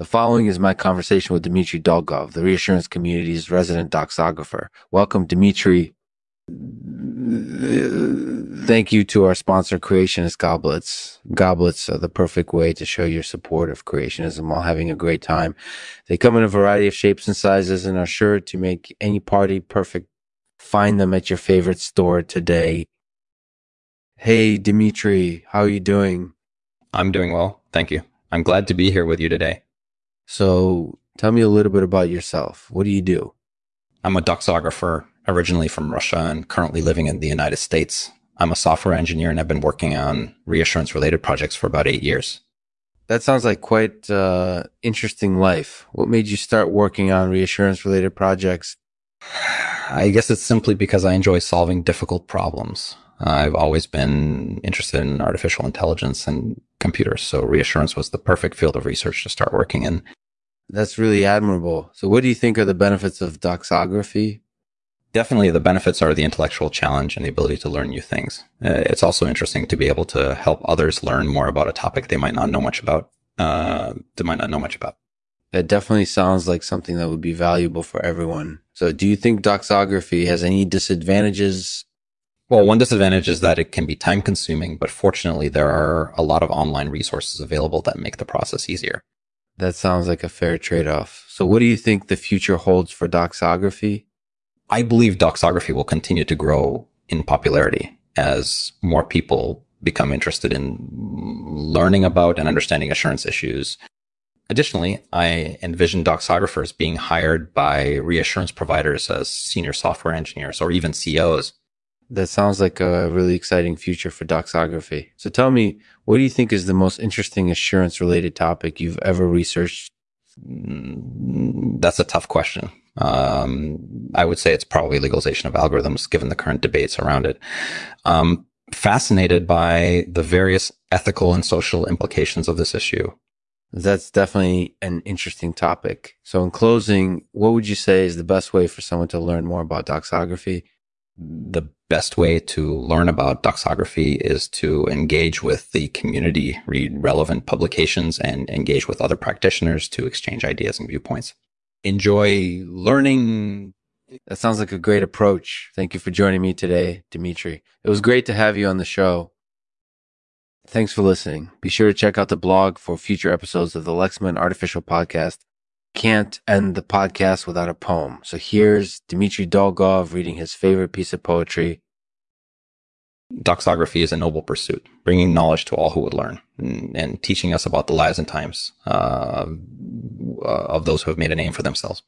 The following is my conversation with Dmitri Dolgov, the reassurance community's resident doxographer. Welcome, Dmitri. Thank you to our sponsor, Creationist Goblets. Goblets are the perfect way to show your support of creationism while having a great time. They come in a variety of shapes and sizes and are sure to make any party perfect. Find them at your favorite store today. Hey, Dmitri, how are you doing? I'm doing well. Thank you. I'm glad to be here with you today. So tell me a little bit about yourself. What do you do? I'm a doxographer, originally from Russia and currently living in the United States. I'm a software engineer and I've been working on reassurance related projects for about eight years. That sounds like quite uh, interesting life. What made you start working on reassurance related projects? I guess it's simply because I enjoy solving difficult problems. I've always been interested in artificial intelligence and computers, so reassurance was the perfect field of research to start working in. That's really admirable. So, what do you think are the benefits of doxography? Definitely, the benefits are the intellectual challenge and the ability to learn new things. Uh, it's also interesting to be able to help others learn more about a topic they might not know much about. Uh, they might not know much about. That definitely sounds like something that would be valuable for everyone. So, do you think doxography has any disadvantages? Well, one disadvantage is that it can be time consuming, but fortunately, there are a lot of online resources available that make the process easier. That sounds like a fair trade off. So, what do you think the future holds for doxography? I believe doxography will continue to grow in popularity as more people become interested in learning about and understanding assurance issues. Additionally, I envision doxographers being hired by reassurance providers as senior software engineers or even CEOs. That sounds like a really exciting future for doxography. So tell me, what do you think is the most interesting assurance related topic you've ever researched? That's a tough question. Um, I would say it's probably legalization of algorithms, given the current debates around it. Um, fascinated by the various ethical and social implications of this issue. That's definitely an interesting topic. So, in closing, what would you say is the best way for someone to learn more about doxography? The best way to learn about doxography is to engage with the community, read relevant publications, and engage with other practitioners to exchange ideas and viewpoints. Enjoy learning. That sounds like a great approach. Thank you for joining me today, Dmitri. It was great to have you on the show. Thanks for listening. Be sure to check out the blog for future episodes of the Lexman Artificial Podcast. Can't end the podcast without a poem. So here's Dmitri Dolgov reading his favorite piece of poetry. Doxography is a noble pursuit, bringing knowledge to all who would learn and, and teaching us about the lives and times uh, of those who have made a name for themselves.